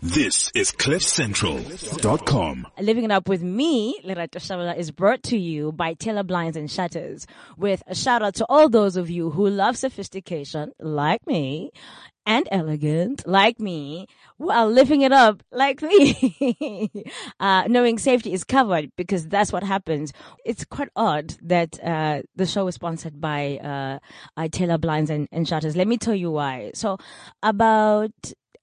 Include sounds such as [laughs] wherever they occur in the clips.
This is CliffCentral.com. Living It Up with me, Lerato Shabalala, is brought to you by Taylor Blinds and Shutters with a shout out to all those of you who love sophistication, like me, and elegant, like me, while living it up, like me. [laughs] uh, knowing safety is covered because that's what happens. It's quite odd that, uh, the show is sponsored by, uh, Taylor Blinds and, and Shutters. Let me tell you why. So about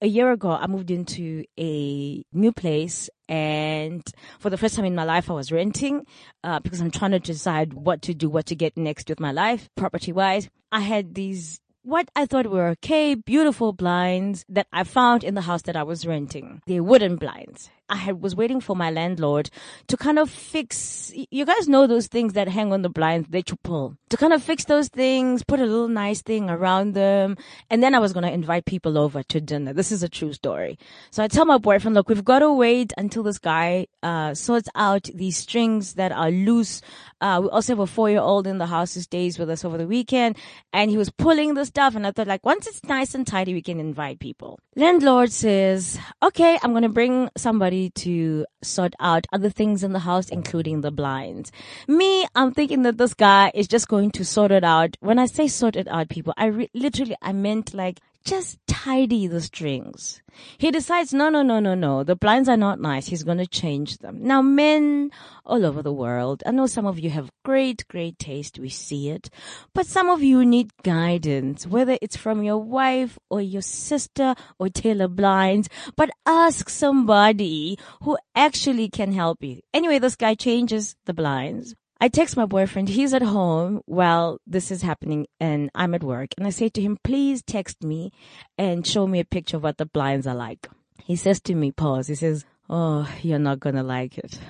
a year ago, I moved into a new place and for the first time in my life, I was renting, uh, because I'm trying to decide what to do, what to get next with my life, property wise. I had these what I thought were okay, beautiful blinds that I found in the house that I was renting. They're wooden blinds. I was waiting for my landlord to kind of fix, you guys know those things that hang on the blinds that you pull. To kind of fix those things, put a little nice thing around them. And then I was going to invite people over to dinner. This is a true story. So I tell my boyfriend, look, we've got to wait until this guy, uh, sorts out these strings that are loose. Uh, we also have a four year old in the house who stays with us over the weekend and he was pulling the stuff. And I thought like, once it's nice and tidy, we can invite people. Landlord says, okay, I'm going to bring somebody to sort out other things in the house, including the blinds. Me, I'm thinking that this guy is just going to sort it out. When I say sort it out, people, I re- literally, I meant like just tidy the strings. He decides, no, no, no, no, no. The blinds are not nice. He's going to change them. Now, men all over the world, I know some of you have great, great taste. We see it. But some of you need guidance, whether it's from your wife or your sister or Taylor Blinds. But ask somebody who actually can help you. Anyway, this guy changes the blinds. I text my boyfriend. He's at home while this is happening and I'm at work. And I say to him, please text me and show me a picture of what the blinds are like. He says to me, pause. He says, Oh, you're not going to like it. [laughs]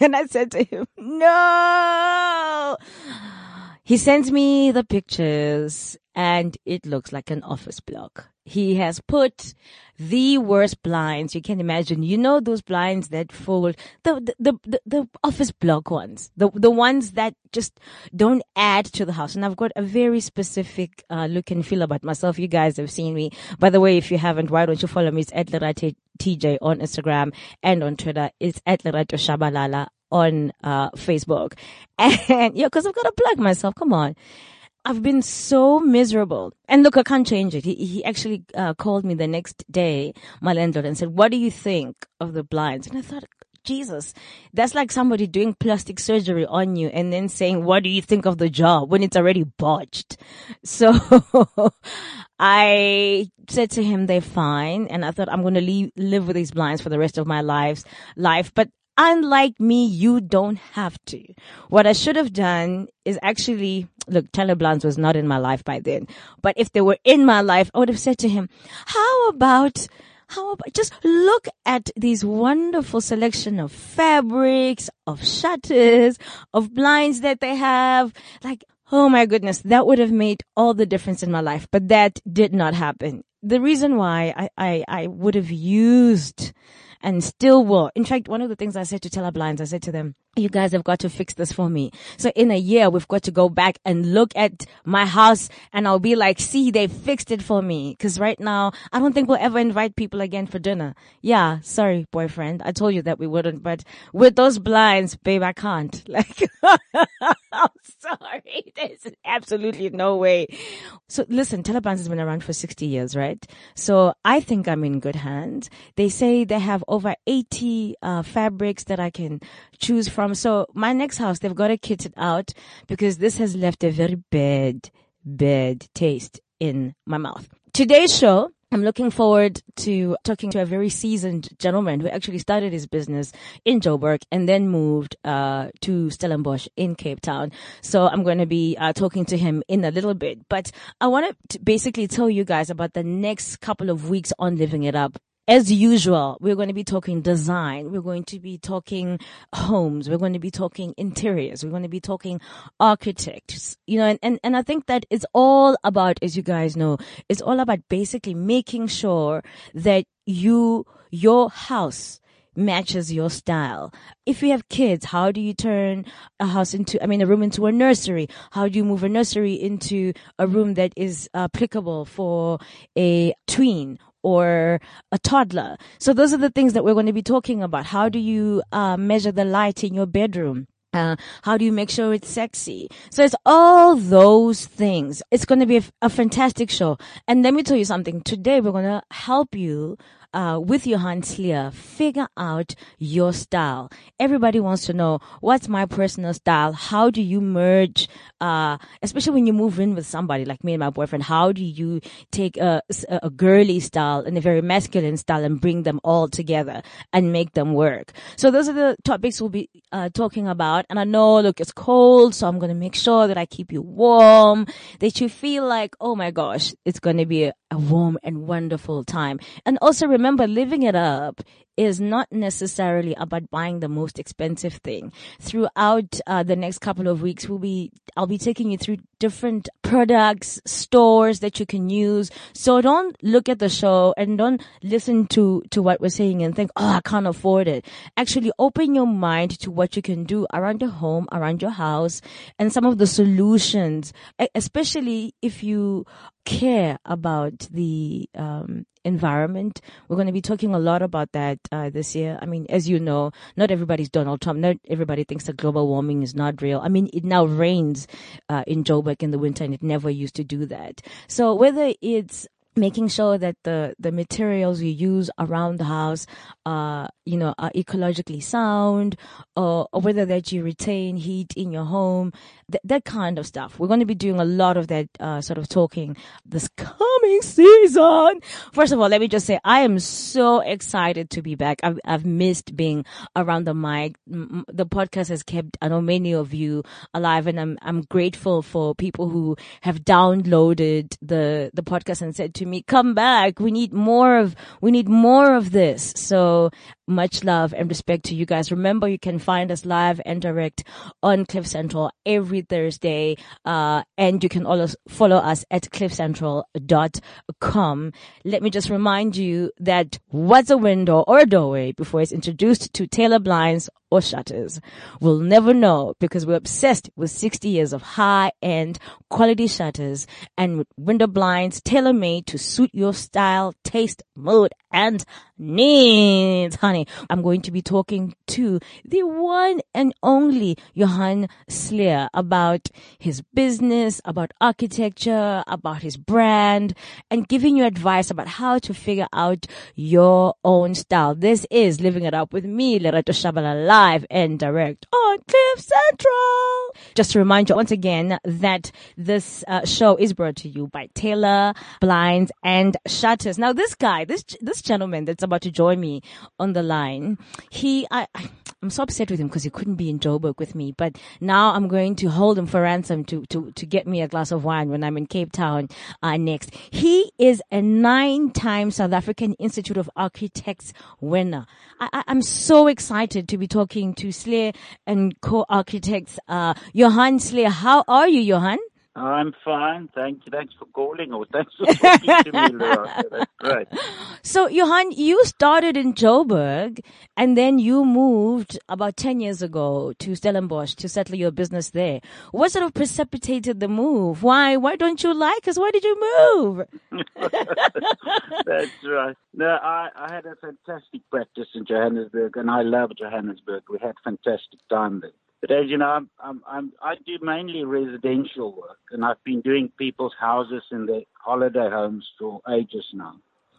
And I said to him, no. He sends me the pictures and it looks like an office block. He has put the worst blinds you can imagine. You know those blinds that fold, the, the, the, the, office block ones, the, the ones that just don't add to the house. And I've got a very specific, uh, look and feel about myself. You guys have seen me. By the way, if you haven't, why don't you follow me? It's at Lerate TJ on Instagram and on Twitter. It's at Lerato Shabalala on, uh, Facebook. [laughs] And yeah, cause I've got to plug myself. Come on. I've been so miserable. And look, I can't change it. He, he actually uh, called me the next day, my landlord, and said, what do you think of the blinds? And I thought, Jesus, that's like somebody doing plastic surgery on you and then saying, what do you think of the job when it's already botched? [laughs] So I said to him, they're fine. And I thought I'm going to live with these blinds for the rest of my life, life. But unlike me, you don't have to. What I should have done is actually, look, Taylor Blinds was not in my life by then, but if they were in my life, I would have said to him, how about, how about just look at these wonderful selection of fabrics, of shutters, of blinds that they have. Like, oh my goodness, that would have made all the difference in my life, but that did not happen. The reason why I, I, I would have used and still will. In fact, one of the things I said to Taylor Blinds, I said to them, you guys have got to fix this for me. So in a year, we've got to go back and look at my house and I'll be like, see, they fixed it for me. Cause right now, I don't think we'll ever invite people again for dinner. Yeah. Sorry, boyfriend. I told you that we wouldn't, but with those blinds, babe, I can't. [laughs] Like, I'm sorry. There's absolutely no way. So listen, Taylor Blinds has been around for 60 years, right? So I think I'm in good hands. They say they have over 80, uh, fabrics that I can choose from. So my next house, they've got to kit it out because this has left a very bad, bad taste in my mouth. Today's show, I'm looking forward to talking to a very seasoned gentleman who actually started his business in Joburg and then moved uh, to Stellenbosch in Cape Town. So I'm going to be uh, talking to him in a little bit. But I want to basically tell you guys about the next couple of weeks on Living It Up as usual, we're going to be talking design. We're going to be talking homes. We're going to be talking interiors. We're going to be talking architects, you know, and, and, and I think that it's all about, as you guys know, it's all about basically making sure that you, your house, matches your style. If you have kids, how do you turn a house into, I mean, a room into a nursery? How do you move a nursery into a room that is applicable for a tween or a toddler. So those are the things that we're going to be talking about. How do you uh, measure the light in your bedroom? Uh, how do you make sure it's sexy? So it's all those things. It's going to be a, a fantastic show. And let me tell you something. Today we're going to help you uh, with Johan Slee, figure out your style. Everybody wants to know what's my personal style. How do you merge, uh, especially when you move in with somebody like me and my boyfriend? How do you take a, a girly style and a very masculine style and bring them all together and make them work? So those are the topics we'll be uh, talking about. And I know, look, it's cold, so I'm going to make sure that I keep you warm, that you feel like, oh my gosh, it's going to be a, warm and wonderful time. And also remember, living it up is not necessarily about buying the most expensive thing. Throughout uh, the next couple of weeks, we'll be I'll be taking you through different products, stores that you can use. So don't look at the show and don't listen to to what we're saying and think, "Oh, I can't afford it." Actually, open your mind to what you can do around your home, around your house, and some of the solutions, especially if you care about the um, environment. We're going to be talking a lot about that uh, this year. I mean, as you know, not everybody's Donald Trump. Not everybody thinks that global warming is not real. I mean, it now rains uh, in Joburg in the winter, and it never used to do that. So whether it's making sure that the, the materials you use around the house are, you know, are ecologically sound or, or whether that you retain heat in your home, th- that kind of stuff. We're going to be doing a lot of that, uh, sort of talking this coming season. First of all, let me just say I am so excited to be back. I've, I've missed being around the mic. The podcast has kept, I know many of you alive and I'm, I'm grateful for people who have downloaded the, the podcast and said to me, come back. We need more of, we need more of this. So much love and respect to you guys. Remember, you can find us live and direct on Cliff Central every Thursday. Uh, and you can also follow us at cliffcentral.com. Let me just remind you that what's a window or a doorway before it's introduced to Taylor blinds or shutters. We'll never know because we're obsessed with 60 years of high end quality shutters and window blinds tailor made to suit your style, taste, mood, and needs, honey. I'm going to be talking to the one and only Johan Slee about his business, about architecture, about his brand, and giving you advice about how to figure out your own style. This is Living It Up with me, Lerato Shabalala, live and direct on Cliff Central. Just to remind you once again that this uh, show is brought to you by Taylor Blinds and Shutters. Now, this guy, this this gentleman that's about to join me on the line, he, I, I I'm so upset with him because he couldn't be in Joburg with me. But now I'm going to hold him for ransom to, to, to get me a glass of wine when I'm in Cape Town uh, next. He is a nine-time South African Institute of Architects winner. I, am so excited to be talking to Slee and co-architects, uh, Johan Slee. How are you, Johan? I'm fine. Thank you. Thanks for calling or thanks for talking to me, Laura. [laughs] That's great. So, Johan, you started in Joburg and then you moved about 10 years ago to Stellenbosch to settle your business there. What sort of precipitated the move? Why, why don't you like us? Why did you move? [laughs] That's right. No, I, I had a fantastic practice in Johannesburg and I love Johannesburg. We had fantastic time there. But as you know, I'm, I'm, I'm, i do mainly residential work, and I've been doing people's houses and their holiday homes for ages now.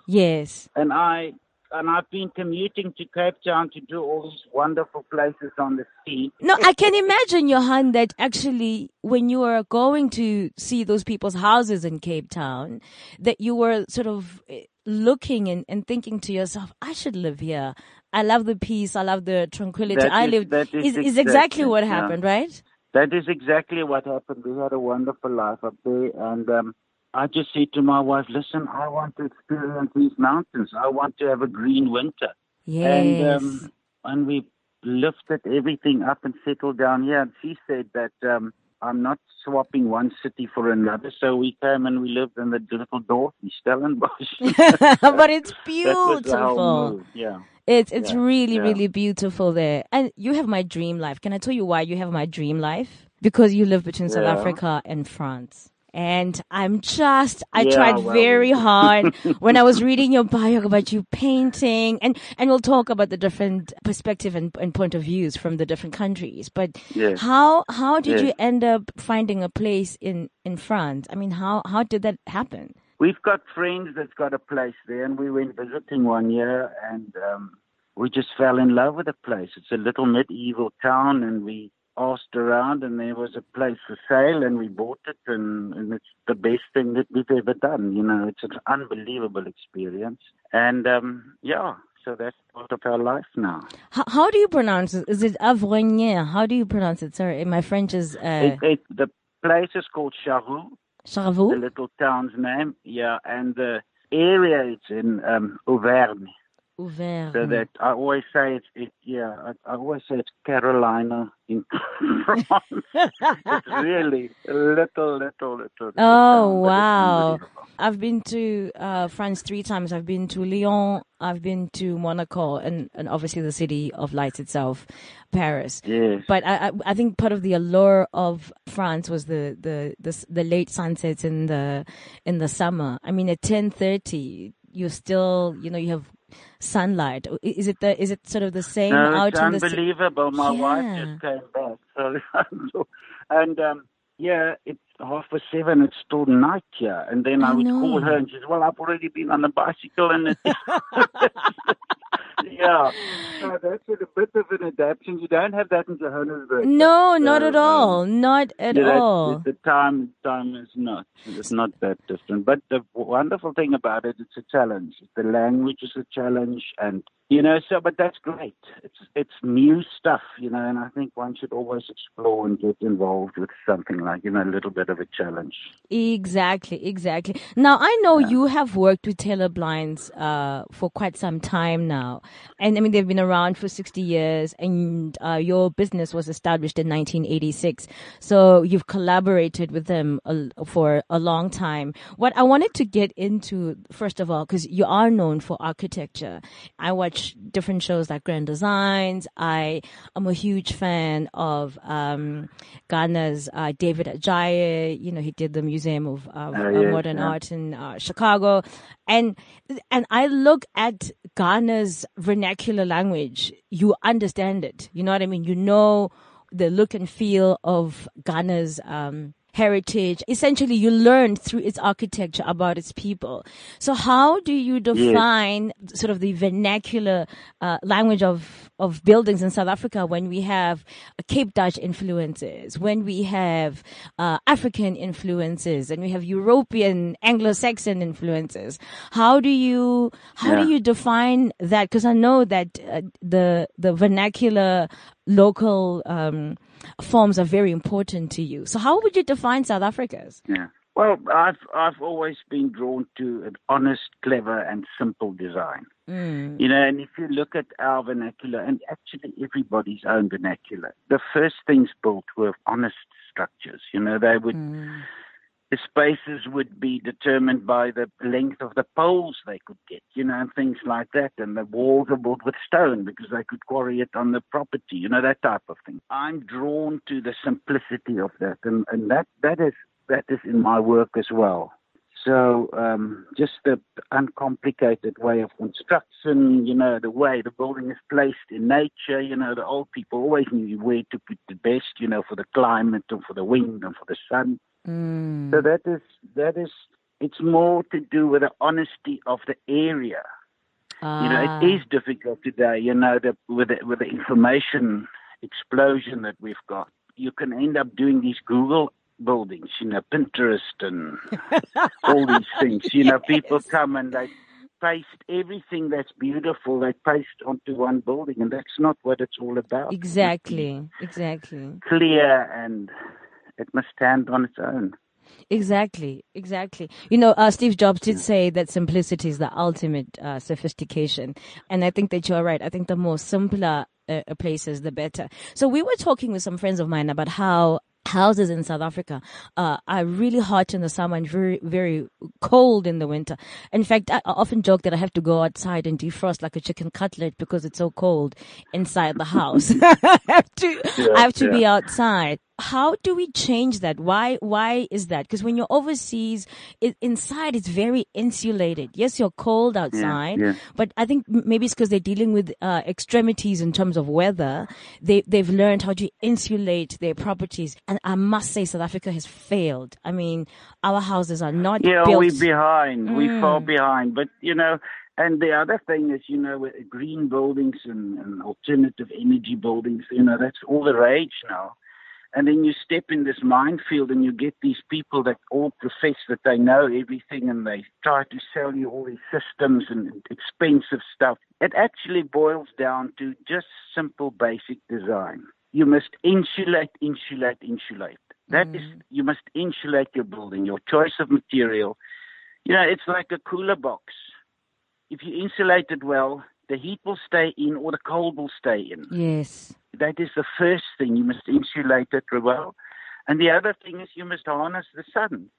Yes. And I and I've been commuting to Cape Town to do all these wonderful places on the sea. No, I can imagine, Johan, that actually when you were going to see those people's houses in Cape Town, that you were sort of eh, looking and, and thinking to yourself, I should live here. I love the peace. I love the tranquility. That I is, live. That is, is, exactly, is exactly what yeah. happened, right? That is exactly what happened. We had a wonderful life up there, and um, I just said to my wife, "Listen, I want to experience these mountains. I want to have a green winter." Yes. And um, and we lifted everything up and settled down here. And she said that um, I'm not swapping one city for another. So we came and we lived in the little dorp in Stellenbosch. [laughs] but it's beautiful. [laughs] That was move. Yeah. It's it's Yeah, really yeah. really beautiful there, and you have my dream life. Can I tell you why you have my dream life? Because you live between South Africa and France, And I'm just, I Yeah, tried well, very [laughs] hard when I was reading your bio about you painting and, and we'll talk about the different perspective and, and point of views from the different countries. But Yes. how, how did Yes. you end up finding a place in, in France? I mean, how, how did that happen? We've got friends that's got a place there, and we went visiting one year, and um, we just fell in love with the place. It's a little medieval town, and we asked around, and there was a place for sale, and we bought it, and, and it's the best thing that we've ever done. You know, it's an unbelievable experience, and um, yeah, so that's part of our life now. How, how do you pronounce it? Is it Avronnier? How do you pronounce it? Sorry, my French is, uh, It, it, the place is called Charroux. Charroux? the little town's name. Yeah, and the area it's in um, Auvergne. So that I always say it's it. Yeah, I, I always say it's Carolina in [laughs] France. it's really a little, little, little. little Oh, town, wow. I've been to uh, France three times. I've been to Lyon. I've been to Monaco, and, and obviously the city of lights itself, Paris. Yes. But I, I I think part of the allure of France was the, the, the, the late sunsets in the in the summer. I mean, at ten thirty, you're still you know you have sunlight. Is it the is it sort of the same No, out it's in the unbelievable. My wife just came back, [laughs] so and um, yeah, it's half past seven. It's still night here, and then I, I would know. call her, and she says, "Well, I've already been on the bicycle, and it." [laughs] [laughs] yeah, [laughs] so that's a bit of an adaptation. You don't have that in Johannesburg. No, not So, at um, all. Not at yeah, all. The time time is not it's not that different. But the wonderful thing about it, it's a challenge. The language is a challenge, and you know. So, but that's great. It's it's new stuff, you know. And I think one should always explore and get involved with something like you know a little bit of a challenge. Exactly, exactly. Now I know you have worked with Taylor Blinds uh, for quite some time now, and I mean they've been around for sixty years, and uh, your business was established in 1986. So you've collaborated with them a, for a long time. What I wanted to get into first of all, because you are known for architecture, I watch different shows like Grand Designs. I am a huge fan of um, Ghana's uh, David Adjaye. You know, he did the Museum of, Oh, uh, yes, Modern yeah. Art in uh, Chicago, and and I look at Ghana's vernacular language. You understand it. You know what I mean. You know the look and feel of Ghana's. Um, heritage essentially you learn through its architecture about its people so how do you define sort of the vernacular uh, language of of buildings in South Africa when we have Cape Dutch influences, when we have uh, African influences, and we have European Anglo-Saxon influences. How do you how Yeah. do you define that? Because I know that uh, the the vernacular local um, forms are very important to you. So how would you define South Africa's? Yeah. Well, I've I've always been drawn to an honest, clever, and simple design. Mm. You know, and if you look at our vernacular, and actually everybody's own vernacular, the first things built were honest structures. You know, they would Mm. The spaces would be determined by the length of the poles they could get, you know, and things like that. And the walls are built with stone because they could quarry it on the property, you know, that type of thing. I'm drawn to the simplicity of that, and, and that that is that is in my work as well. So um, just the uncomplicated way of construction, you know, the way the building is placed in nature. You know, the old people always knew where to put the best, you know, for the climate and for the wind and for the sun. Mm. So that is that is it's more to do with the honesty of the area. You know, Ah. it is difficult today. You know, the, with the, with the information explosion that we've got, you can end up doing these Google buildings. You know, Pinterest and [laughs] all these things. You know, people come and they paste everything that's beautiful. They paste onto one building, and that's not what it's all about. Exactly, exactly. Clear and it must stand on its own. Exactly, exactly. You know, uh, Steve Jobs did say that simplicity is the ultimate uh, sophistication, and I think that you are right. I think the more simpler uh, a place is, the better. So we were talking with some friends of mine about how houses in South Africa uh, are really hot in the summer and very, very cold in the winter. In fact, I I often joke that I have to go outside and defrost like a chicken cutlet because it's so cold inside the house. [laughs] I have to, I have to be outside. How do we change that? Why why is that? Because when you're overseas, it, inside it's very insulated. Yes, you're cold outside, yeah. but I think maybe it's because they're dealing with uh, extremities in terms of weather. They they've learned how to insulate their properties, and I must say South Africa has failed. I mean, our houses are not Yeah, built. we're behind. We fall Mm. behind. But, you know, and the other thing is, you know, with green buildings and, and alternative energy buildings, you know, that's all the rage now. And then you step in this minefield and you get these people that all profess that they know everything and they try to sell you all these systems and expensive stuff. It actually boils down to just simple basic design. You must insulate, insulate, insulate. That is, mm. you must insulate your building, your choice of material. You know, it's like a cooler box. If you insulate it well, the heat will stay in or the cold will stay in. yes. That is the first thing. You must insulate it well. And the other thing is you must harness the sun.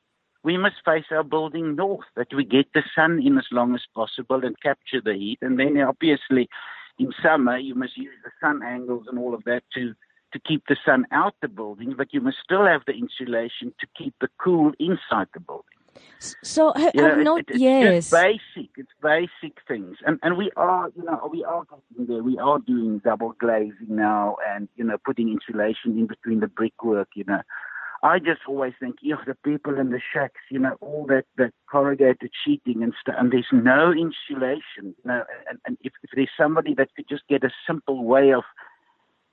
We must face our building north, that we get the sun in as long as possible and capture the heat. And then obviously in summer you must use the sun angles and all of that to to keep the sun out the building, but you must still have the insulation to keep the cool inside the building. So I, You know, I've not it- it's yes. just basic. It's basic things, and and we are, you know, we are getting there. We are doing double glazing now, and you know, putting insulation in between the brickwork. You know, I just always think, you know, the people in the shacks, you know, all that that corrugated sheeting and stuff, and there's no insulation. You know, and, and if, if there's somebody that could just get a simple way of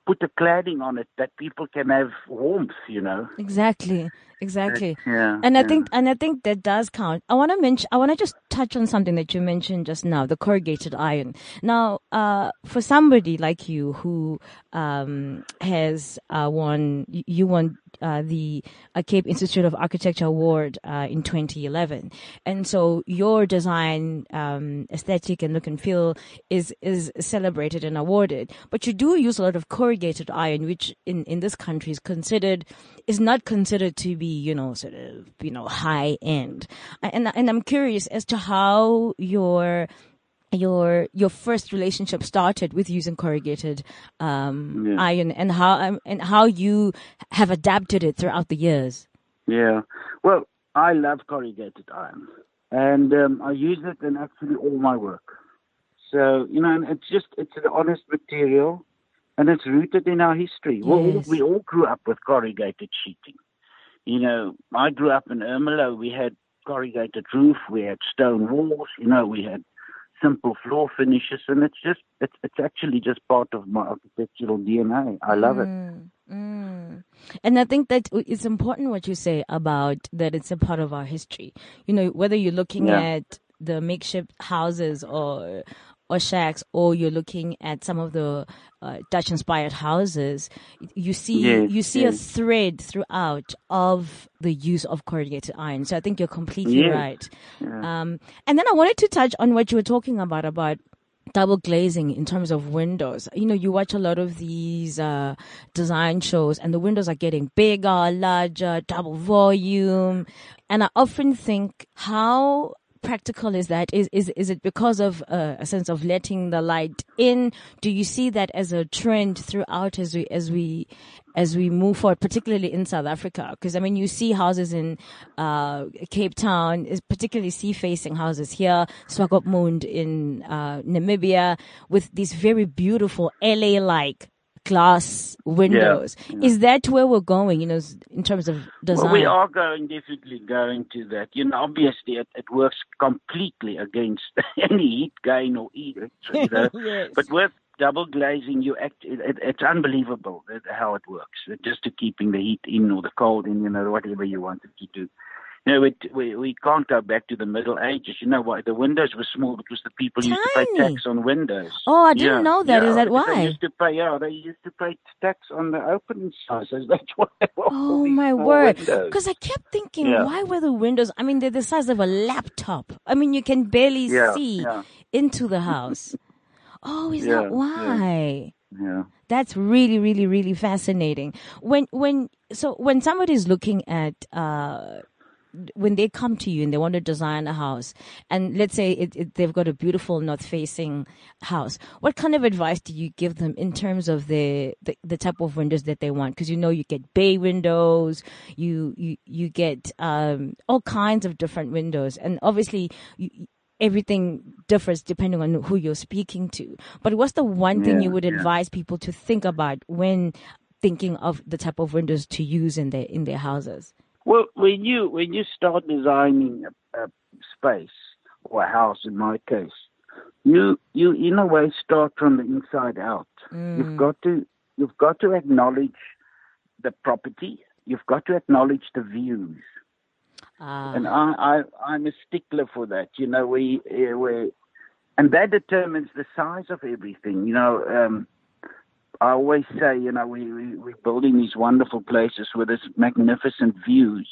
put a cladding on it that people can have warmth, you know. Exactly. Exactly. Yeah. And I yeah. think, and I think that does count. I want to mention, I want to just touch on something that you mentioned just now, the corrugated iron. Now, uh, for somebody like you who, um, has, uh, won, you- you won, uh, the Cape Institute of Architecture Award, uh, in 2011. And so your design, um, aesthetic and look and feel is, is celebrated and awarded. But you do use a lot of corrugated iron, which in, in this country is considered, is not considered to be, you know, sort of, you know, high end. And, and I'm curious as to how your, your your first relationship started with using corrugated um, Yeah. iron and how um, and how you have adapted it throughout the years. Yeah. Well, I love corrugated iron, and um, I use it in actually all my work. So you know, and it's just it's an honest material, and it's rooted in our history. We all, Yes. we all grew up with corrugated sheeting. You know, I grew up in Ermelo. We had corrugated roof. We had stone walls. You know, we had simple floor finishes, and it's just it's it's actually just part of my architectural DNA. I love it. Mm, mm. And I think that it's important what you say about that it's a part of our history. You know, whether you're looking Yeah. at the makeshift houses or or shacks, or you're looking at some of the uh, Dutch-inspired houses, you see Yes, you see yes. a thread throughout of the use of corrugated iron. So I think you're completely Yes. right. Um, and then I wanted to touch on what you were talking about about double glazing in terms of windows. You know, you watch a lot of these uh, design shows, and the windows are getting bigger, larger, double volume, and I often think how practical is that is is is it because of uh, a sense of letting the light in? Do you see that as a trend throughout as we as we as we move forward particularly in south africa? Because i mean you see houses in uh, cape town particularly sea facing houses here swakopmund in uh, namibia with these very beautiful la like glass windows is that where we're going you know in terms of design Well, we are going definitely going to that. You know, obviously it, it works completely against [laughs] any heat gain or heat. You [laughs] know? Yes. But with double glazing, you act. It, it, it's unbelievable uh, how it works. Uh, just to keeping the heat in or the cold in, you know, whatever you wanted to do. You know, it, we we can't go back to the Middle Ages. You know why? The windows were small because the people used to pay tax on windows. Oh, I didn't Yeah, know that. Is yeah, that why? They used to pay. Yeah, they used to pay tax on the opening sizes. [laughs] That's why. they were all Oh my word! Because I kept thinking, Yeah. why were the windows? I mean, they're the size of a laptop. I mean, you can barely see into the house. Oh, is that why? Yeah. That's really, really, really fascinating. When, when, so when somebody's looking at, uh, when they come to you and they want to design a house, and let's say it, it, they've got a beautiful north-facing house, what kind of advice do you give them in terms of the the, the type of windows that they want? Because you know you get bay windows, you you you get um, all kinds of different windows, and obviously you, everything differs depending on who you're speaking to. But what's the one thing Yeah, you would yeah. advise people to think about when thinking of the type of windows to use in their in their houses? Well, when you when you start designing a, a space or a house, in my case, you you in a way start from the inside out. You've got to you've got to acknowledge the property. You've got to acknowledge the views. Ah, and I, I I'm a stickler for that. You know, we uh, we, and that determines the size of everything. You know, um, I always say, you know, we, we we're building these wonderful places with this magnificent views,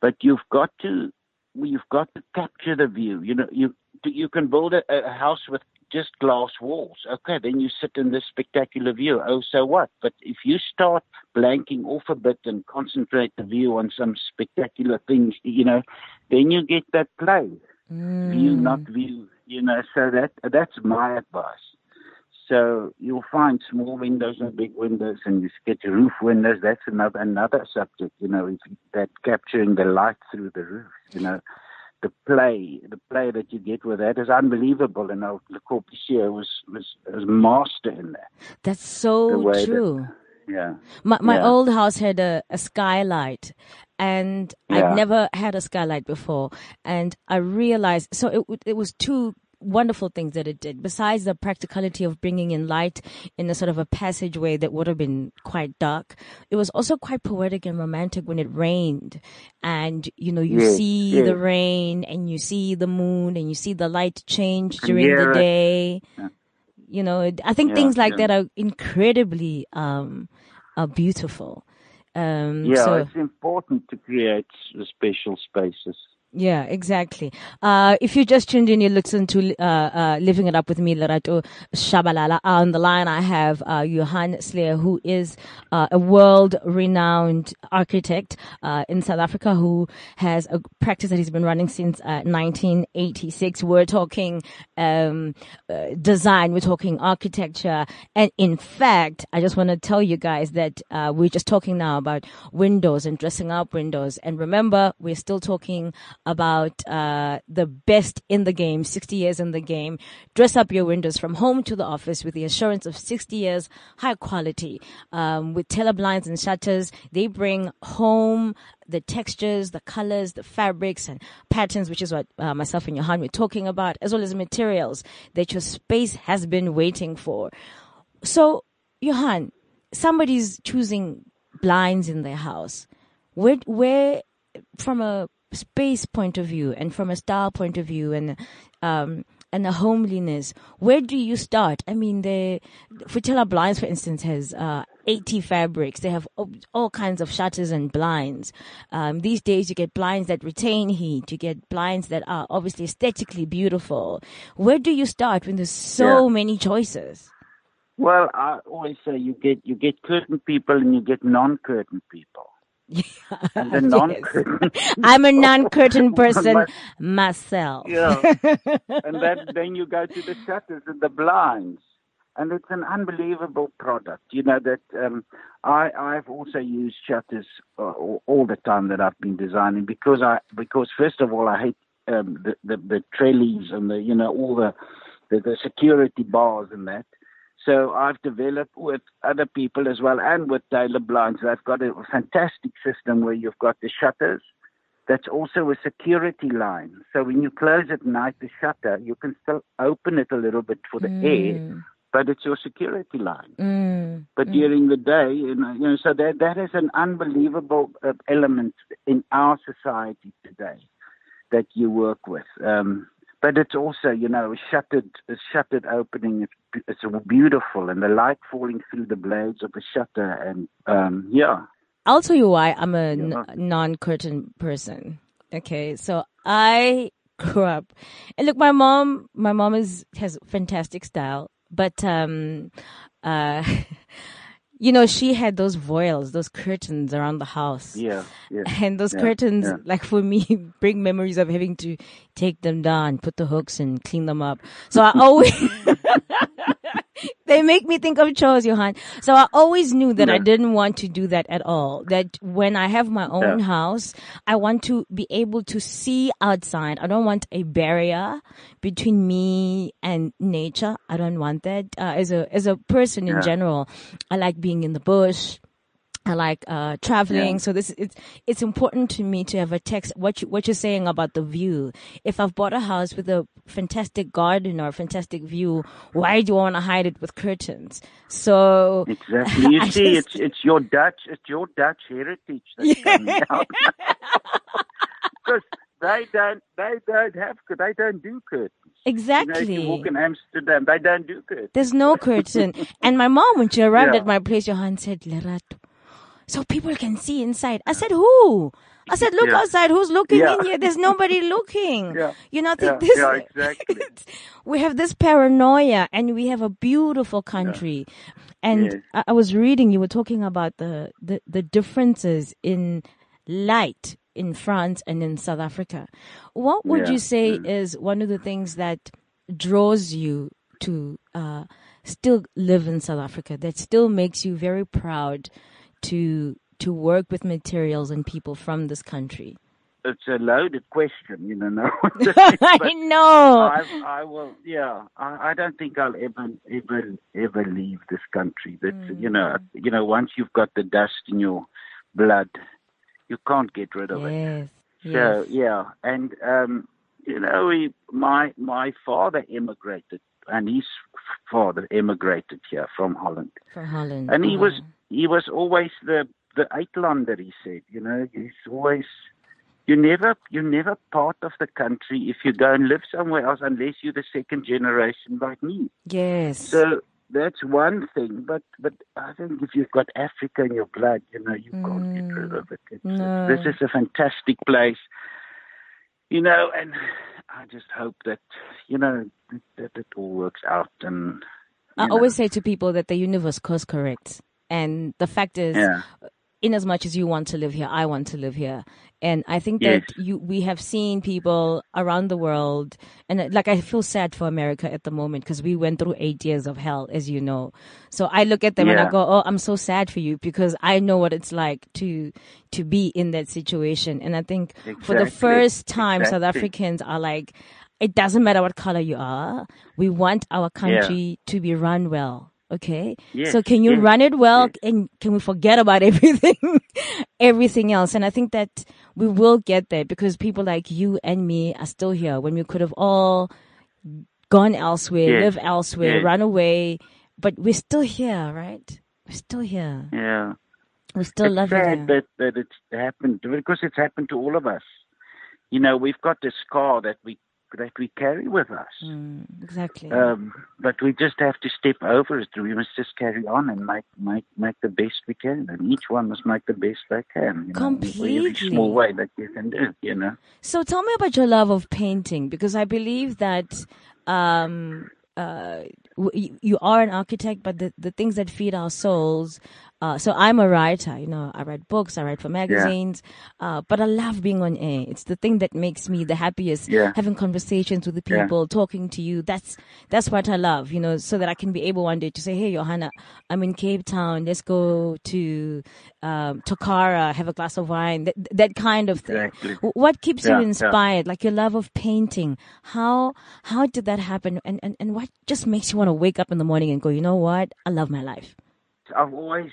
but you've got to you've got to capture the view. You know, you you can build a, a house with just glass walls. Okay, then you sit in this spectacular view. Oh, so what? But if you start blanking off a bit and concentrate the view on some spectacular things, you know, then you get that play. View, not mm. view. You know, so that that's my advice. So you'll find small windows and big windows, and you get roof windows. That's another another subject. You know, that capturing the light through the roof. You know, the play, the play that you get with that is unbelievable. And Le Corbusier was was was master in that. that's so way that- true. Yeah. My my Yeah. old house had a, a skylight, and I'd never had a skylight before. And I realized so it it was two wonderful things that it did. Besides the practicality of bringing in light in a sort of a passageway that would have been quite dark, it was also quite poetic and romantic when it rained, and you know you Yes, see yes. the rain and you see the moon and you see the light change during hear the day. Yeah. You know, I think Yeah, things like yeah. that are incredibly um, are beautiful. Um, Yeah, so, it's important to create special spaces. Yeah, exactly. Uh, if you just tuned in, you listen to uh, uh, Living It Up with me, Lerato Shabalala. On the line, I have uh, Johan Slee, who is uh, a world-renowned architect uh, in South Africa, who has a practice that he's been running since uh, 1986. We're talking um, uh, design, we're talking architecture, and in fact, I just want to tell you guys that uh, we're just talking now about windows and dressing up windows. And remember, we're still talking about uh, the best in the game, 60 years in the game. Dress up your windows from home to the office with the assurance of 60 years high quality. Um, with Taylor blinds and shutters, they bring home the textures, the colors, the fabrics and patterns, which is what uh, myself and Johan were talking about, as well as materials that your space has been waiting for. So, Johan, somebody's choosing blinds in their house. Where, where, from a space point of view and from a style point of view and, um, and a homeliness, where do you start? I mean, the Futela Blinds, for instance, has uh, 80 fabrics. They have all, kinds of shutters and blinds. Um, these days, you get blinds that retain heat. You get blinds that are obviously aesthetically beautiful. Where do you start when there's so Yeah. many choices? Well, I always say you get you get curtain people and you get non-curtain people. The [laughs] Yes. I'm a non-curtain [laughs] person My- myself. yeah, [laughs] and then then you go to the shutters and the blinds, and it's an unbelievable product. You know that um, I I've also used shutters uh, all, all the time that I've been designing because I because first of all I hate um, the, the the trellies and the you know all the the, the security bars and that. So I've developed with other people as well and with Taylor Blinds. I've got a fantastic system where you've got the shutters. That's also a security line. So when you close at night the shutter, you can still open it a little bit for the air, but it's your security line. Mm. But during the day, you know, you know, so that that is an unbelievable uh, element in our society today that you work with. Um, but it's also, you know, a shuttered, a shuttered opening. It's, it's beautiful, and the light falling through the blades of the shutter, and um, yeah, I'll tell you why I'm a Yeah. non-curtain person. Okay, so I grew up, and look, my mom, my mom is has fantastic style, but um, uh, [laughs] you know, she had those voiles, those curtains around the house. Yeah, yeah. [laughs] And those yeah, curtains, yeah. like for me, [laughs] bring memories of having to take them down, put the hooks and clean them up. So I always, [laughs] they make me think of chores, Johan. So I always knew that I didn't want to do that at all. That when I have my own Yeah. house, I want to be able to see outside. I don't want a barrier between me and nature. I don't want that. Uh, as a, as a person in Yeah. general, I like being in the bush. I like uh, traveling, Yeah. so this it's it's important to me to have a text. What you, what you're saying about the view. If I've bought a house with a fantastic garden or a fantastic view, why do you want to hide it with curtains? So Exactly. [laughs] You I see, just- it's it's your Dutch, it's your Dutch heritage that's [laughs] coming out. [laughs] Because they don't, they don't have, they don't do curtains. You know, exactly. you walk in Amsterdam, they don't do curtains. There's no curtain. and my mom, when she arrived Yeah. at my place, Johan said, Lerato, so people can see inside. I said, who? I said, look Yeah. outside. Who's looking Yeah. in here? There's nobody [laughs] looking. Yeah. You know, think this, yeah, [laughs] exactly. we have this paranoia and we have a beautiful country. And Yes. I, I was reading, you were talking about the, the, the differences in light in France and in South Africa. What would you say is one of the things that draws you to uh, still live in South Africa, that still makes you very proud to to work with materials and people from this country? It's a loaded question, you know. No [laughs] [laughs] I know. I, I will, yeah. I, I don't think I'll ever, ever, ever leave this country. That you know, you know, once you've got the dust in your blood, you can't get rid of it. So yes. yeah, and um, you know, we, my my father immigrated, and his father immigrated here from Holland, From Holland. and he was Uh-huh. He was always the the Uitlander. He said, you know, he's always you never you never part of the country if you go and live somewhere else unless you're the second generation like me. Yes. So that's one thing, but but I think if you've got Africa in your blood, you know, you can't get rid mm. of it. It's, No. This is a fantastic place, you know, and I just hope that you know that it all works out. And I know, always say to people that the universe course corrects. And the fact is, yeah, in as much as you want to live here, I want to live here. And I think Yes. that you, we have seen people around the world, and uh, like I feel sad for America at the moment because we went through eight years of hell, as you know. So I look at them and I go, "Oh, I'm so sad for you because I know what it's like to to be in that situation." And I think for the first time, South Africans are like, "It doesn't matter what color you are. We want our country to be run well." Okay, so can you run it well, and can we forget about [laughs] everything, everything else? And I think that we will get there because people like you and me are still here when we could have all gone elsewhere, live elsewhere, run away, but we're still here, right? We're still here. yeah. We're still it's love sad that that it's happened because it's happened to all of us. You know, we've got this scar that we that we carry with us. Mm, exactly. Um, but we just have to step over it. We must just carry on and make make make the best we can, and each one must make the best they can. You know, in every Completely. small way that you can do. You know. So tell me about your love of painting because I believe that um, uh, you- you are an architect, but the, the things that feed our souls. Uh, so I'm a writer, you know, I write books, I write for magazines, uh, but I love being on air. It's the thing that makes me the happiest. Yeah. Having conversations with the Yeah. people, talking to you. That's, that's what I love, you know, so that I can be able one day to say, Hey, Johanna, I'm in Cape Town. Let's go to, um, Tokara, have a glass of wine, that, that kind of thing. Exactly. What keeps Yeah, you yeah. inspired? Like your love of painting. How how did that happen? And, and and what just makes you want to wake up in the morning and go, you know what? I love my life. I've always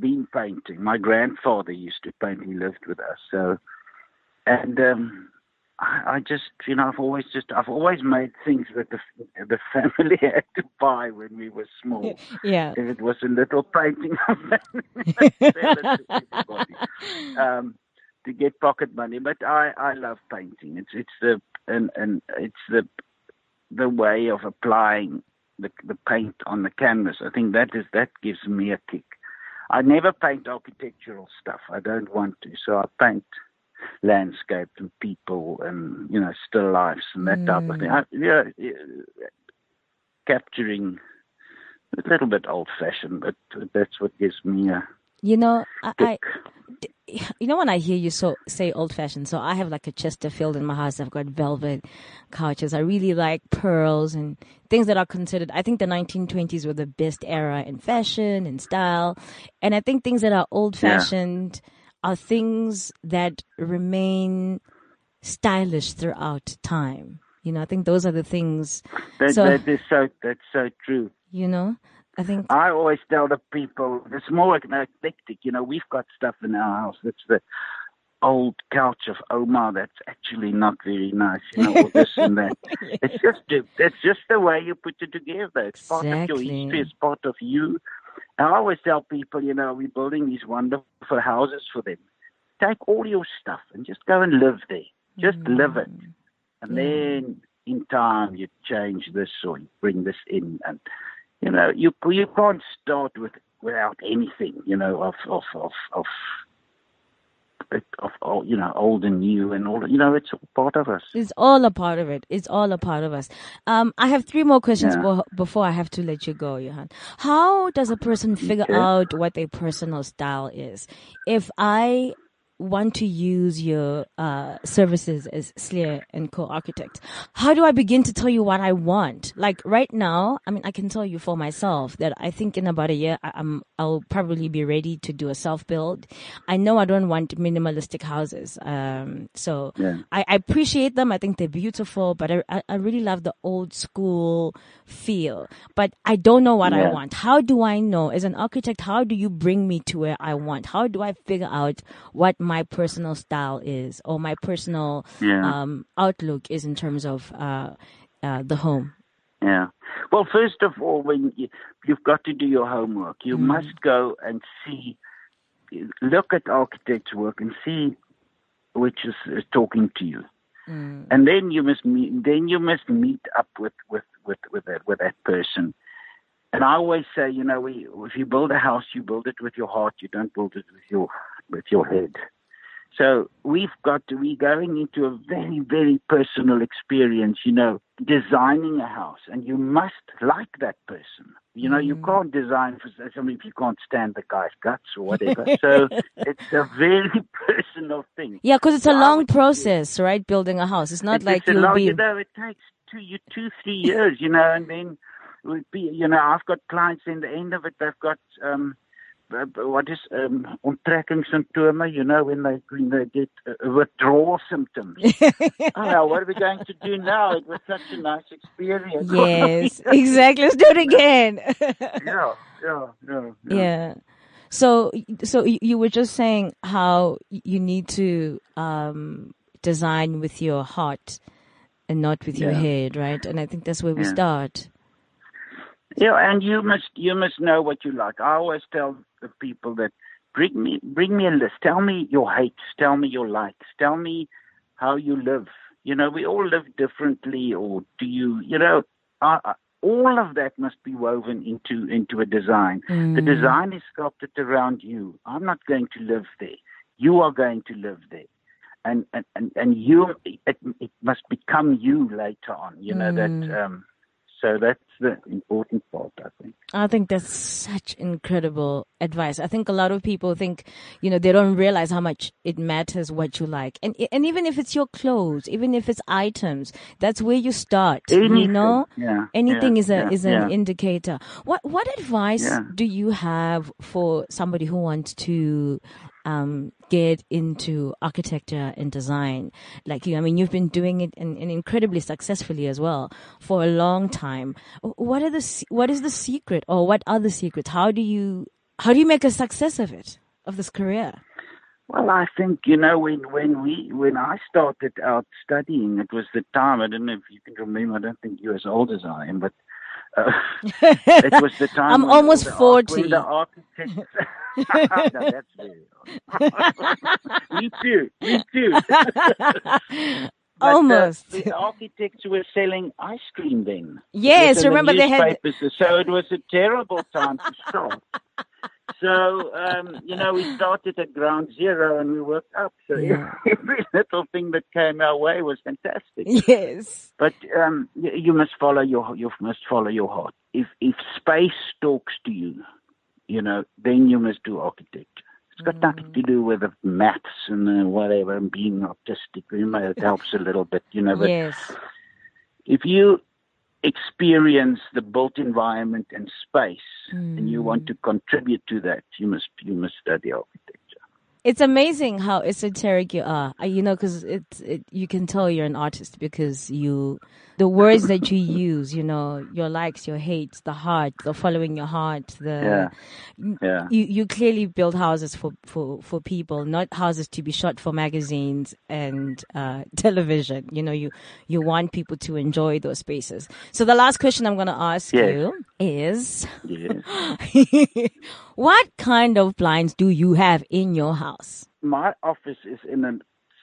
been painting. My grandfather used to paint. He lived with us, so and um, I, I just, you know, I've always just, I've always made things that the the family [laughs] had to buy when we were small. [laughs] Yeah. If it was a little painting, of that, sell it to um, to get pocket money. But I, I love painting. It's it's the and and it's the the way of applying the the paint on the canvas. I think that is that gives me a kick. I never paint architectural stuff. I don't want to. So I paint landscapes and people and you know still lifes and that type of thing. Mm. I, yeah, yeah, capturing a little bit old-fashioned, but that's what gives me a You know, I, I you know when I hear you so say old fashioned, so I have like a Chesterfield in my house. I've got velvet couches. I really like pearls and things that are considered. I think the 1920s were the best era in fashion and style, and I think things that are old fashioned are things that remain stylish throughout time. You know, I think those are the things. That, So- that is so. That's so true. You know, I think I always tell the people it's more eclectic. You know, we've got stuff in our house that's the old couch of Omar that's actually not very nice. You know, this and that. [laughs] It's just the- it's just the way you put it together. It's part of your history. It's part of you. And I always tell people, you know, we're building these wonderful houses for them. Take all your stuff and just go and live there. Just mm. live it. And then in time you change this or you bring this in and you know, you you can't start with without anything, you know, of of of of of, of you know, old and new and all you know, it's all part of us. It's all a part of it. It's all a part of us. Um, I have three more questions Yeah. bo- before I have to let you go, Johan. How does a person figure Okay. out what their personal style is? If I want to use your uh, services as Slee and co-architect, how do I begin to tell you what I want? Like right now, I mean, I can tell you for myself that I think in about a year, I, I'm I'll probably be ready to do a self build. I know I don't want minimalistic houses, um, so Yeah. I, I appreciate them. I think they're beautiful, but I, I, really love the old school feel. But I don't know what I want. How do I know? As an architect, how do you bring me to where I want? How do I figure out what my personal style is or my personal Yeah. um, outlook is in terms of uh, uh, the home? Yeah. Well, first of all, when you, you've got to do your homework, you must go and see, look at architects' work and see which is, is talking to you, and then you must meet. Then you must meet up with with with with that with that person. And I always say, you know, we, if you build a house, you build it with your heart. You don't build it with your with your head. So we've got to, we're going into a very, very personal experience, you know, designing a house. And you must like that person. You know, you can't design for somebody if you can't stand the guy's guts or whatever. [laughs] so it's a very [laughs] personal thing. Yeah, because it's a long process, right? Building a house. It's not It's like you'll long- be. you know, it takes two, you, two, three years, you know, and then be, you know, I've got clients in the end of it, they've got, um, what is um, onttrekkingssymptome, you know, when they when they get uh, withdrawal symptoms. [laughs] oh, what are we going to do now? It was such a nice experience. [laughs] Yes, exactly. Let's do it again. [laughs] yeah, yeah, yeah, yeah. yeah. So, so you were just saying how you need to um, design with your heart and not with your head, right? And I think that's where we Yeah. start. Yeah, and you must you must know what you like. I always tell the people that bring me bring me a list. Tell me your hates. Tell me your likes. Tell me how you live. You know, we all live differently, or do you? You know, I, all of that must be woven into into a design. The design is sculpted around you. I'm not going to live there. You are going to live there. And and, and, and you it, it must become you later on. You know that um so that's the important part, I think. I think that's such incredible advice. I think a lot of people think, you know, they don't realize how much it matters what you like. And and even if it's your clothes, even if it's items, that's where you start. You know? Yeah, Anything yeah, is a yeah, is an yeah. indicator. What what advice do you have for somebody who wants to um, get into architecture and design like you? I mean, you've been doing it and, and incredibly successfully as well for a long time. What are the what is the secret, or what are the secrets? How do you how do you make a success of it of this career? Well, I think you know when when we when I started out studying, it was the time. I don't know if you can remember. I don't think you're as old as I am, but uh, [laughs] it was the time. I'm almost 40. When the architects. [laughs] [laughs] no, that's very old. me too. Me too. Uh, Almost. the architects were selling ice cream then. Yes, was the remember they had- So it was a terrible time to start. So, um, you know, we started at ground zero and we worked up. So [laughs] every little thing that came our way was fantastic. yes. But um, you, you must follow your you must follow your heart. if if space talks to you, you know, then you must do architecture. It's got nothing to do with the maths and whatever and being autistic. You know, it helps a little bit, you know. But yes. if you experience the built environment and space, and you want hmm. to contribute to that, you must you must study architecture. It's amazing how esoteric you are. You know, because it's it, you can tell you're an artist because you the words that you use. You know, your likes, your hates, the heart, the following your heart. The Yeah. Yeah. you you clearly build houses for for for people, not houses to be shot for magazines and uh, [laughs] television. You know, you you want people to enjoy those spaces. So the last question I'm going to ask Yes. you is. Yes. [laughs] what kind of blinds do you have in your house? My office is in a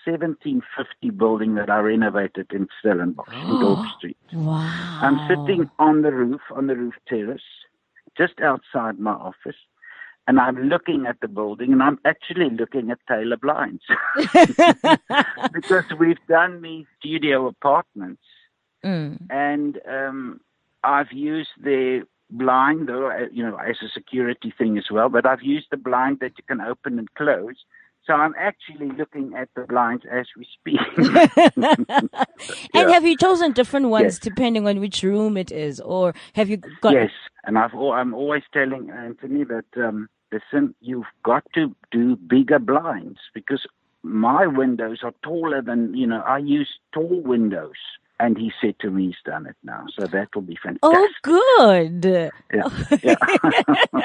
1750 building that I renovated in Stellenbosch, in Dorp Street. Wow. I'm sitting on the roof, on the roof terrace, just outside my office, and I'm looking at the building, and I'm actually looking at Taylor Blinds [laughs] [laughs] because we've done these studio apartments, Mm. and um, I've used the blind, though uh, you know, as a security thing as well. But I've used the blind that you can open and close. So I'm actually looking at the blinds as we speak. [laughs] [laughs] And have you chosen different ones Yes. depending on which room it is, or have you got? Yes, and I've, I'm always telling Anthony that um, listen, you've got to do bigger blinds because my windows are taller than you know. I use tall windows, and he said to me, he's done it now, so that will be oh, fantastic. Oh, good. Yeah, [laughs]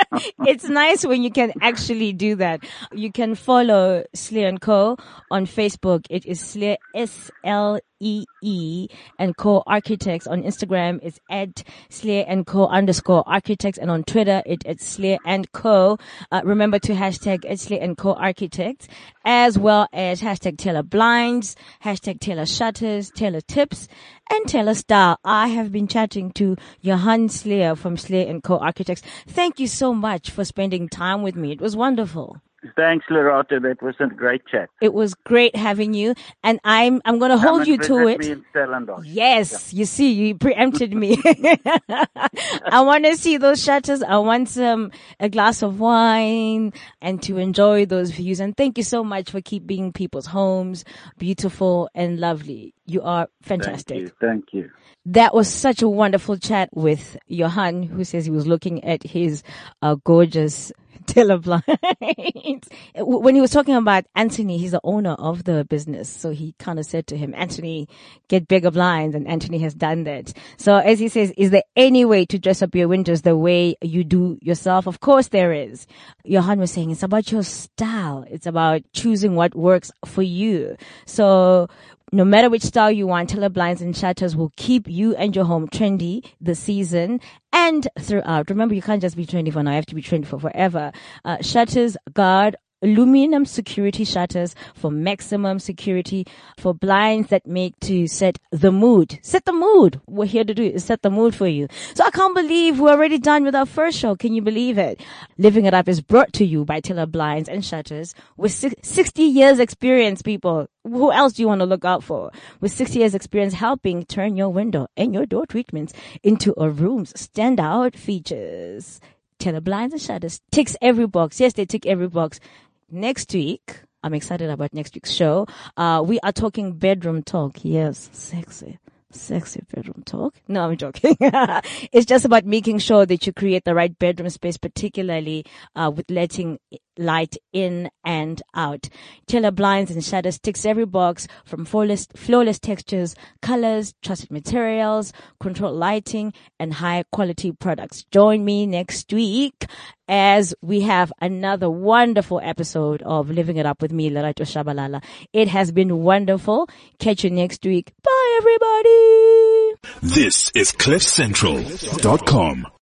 yeah. [laughs] it's nice when you can actually do that. You can follow Slee and Co on Facebook. It is Slee S L E and Co Architects. On Instagram, it's at Slee and Co underscore Architects, and on Twitter, it, it's Slee and Co. Uh, remember to hashtag Slee and Co Architects, as well as hashtag Taylor Blinds, hashtag Taylor Shutters, Taylor Tips, and Taylor Style. I have been chatting to Johan Slee from Slee and Co Architects. Thank you so much for spending time with me. It was wonderful. Thanks, Lerato. That was a great chat. It was great having you, and I'm I'm going to hold you to it. Me in Stellenbosch. Yes, you see, you preempted me. [laughs] I want to see those shutters. I want some a glass of wine and to enjoy those views. And thank you so much for keeping people's homes beautiful and lovely. You are fantastic. Thank you. Thank you. That was such a wonderful chat with Johan, who says he was looking at his uh, gorgeous Taylor blinds. when he was talking about Anthony, he's the owner of the business. So he kind of said to him, Anthony, get bigger blinds. And Anthony has done that. So as he says, is there any way to dress up your windows the way you do yourself? Of course there is. Johan was saying it's about your style. It's about choosing what works for you. So no matter which style you want, Taylor Blinds and Shutters will keep you and your home trendy this season and throughout. Remember, you can't just be trendy for now. You have to be trendy for forever. Uh, shutters guard aluminum security shutters for maximum security for blinds that make to set the mood. Set the mood. We're here to do is set the mood for you. So I can't believe we're already done with our first show. Can you believe it? Living It Up is brought to you by Taylor Blinds and Shutters with si- 60 years experience, people. Who else do you want to look out for? With 60 years experience helping turn your window and your door treatments into a room's standout features. Taylor Blinds and Shutters ticks every box. Yes, they tick every box. Next week, I'm excited about next week's show. Uh, we are talking bedroom talk. Yes, sexy. Sexy bedroom talk. No, I'm joking. [laughs] it's just about making sure that you create the right bedroom space, particularly uh, with letting light in and out. Taylor blinds and shutters ticks every box from flawless, flawless textures, colors, trusted materials, controlled lighting, and high quality products. Join me next week as we have another wonderful episode of Living It Up with me, Lerato Shabalala. It has been wonderful. Catch you next week. Bye, everybody. This is CliffCentral.com.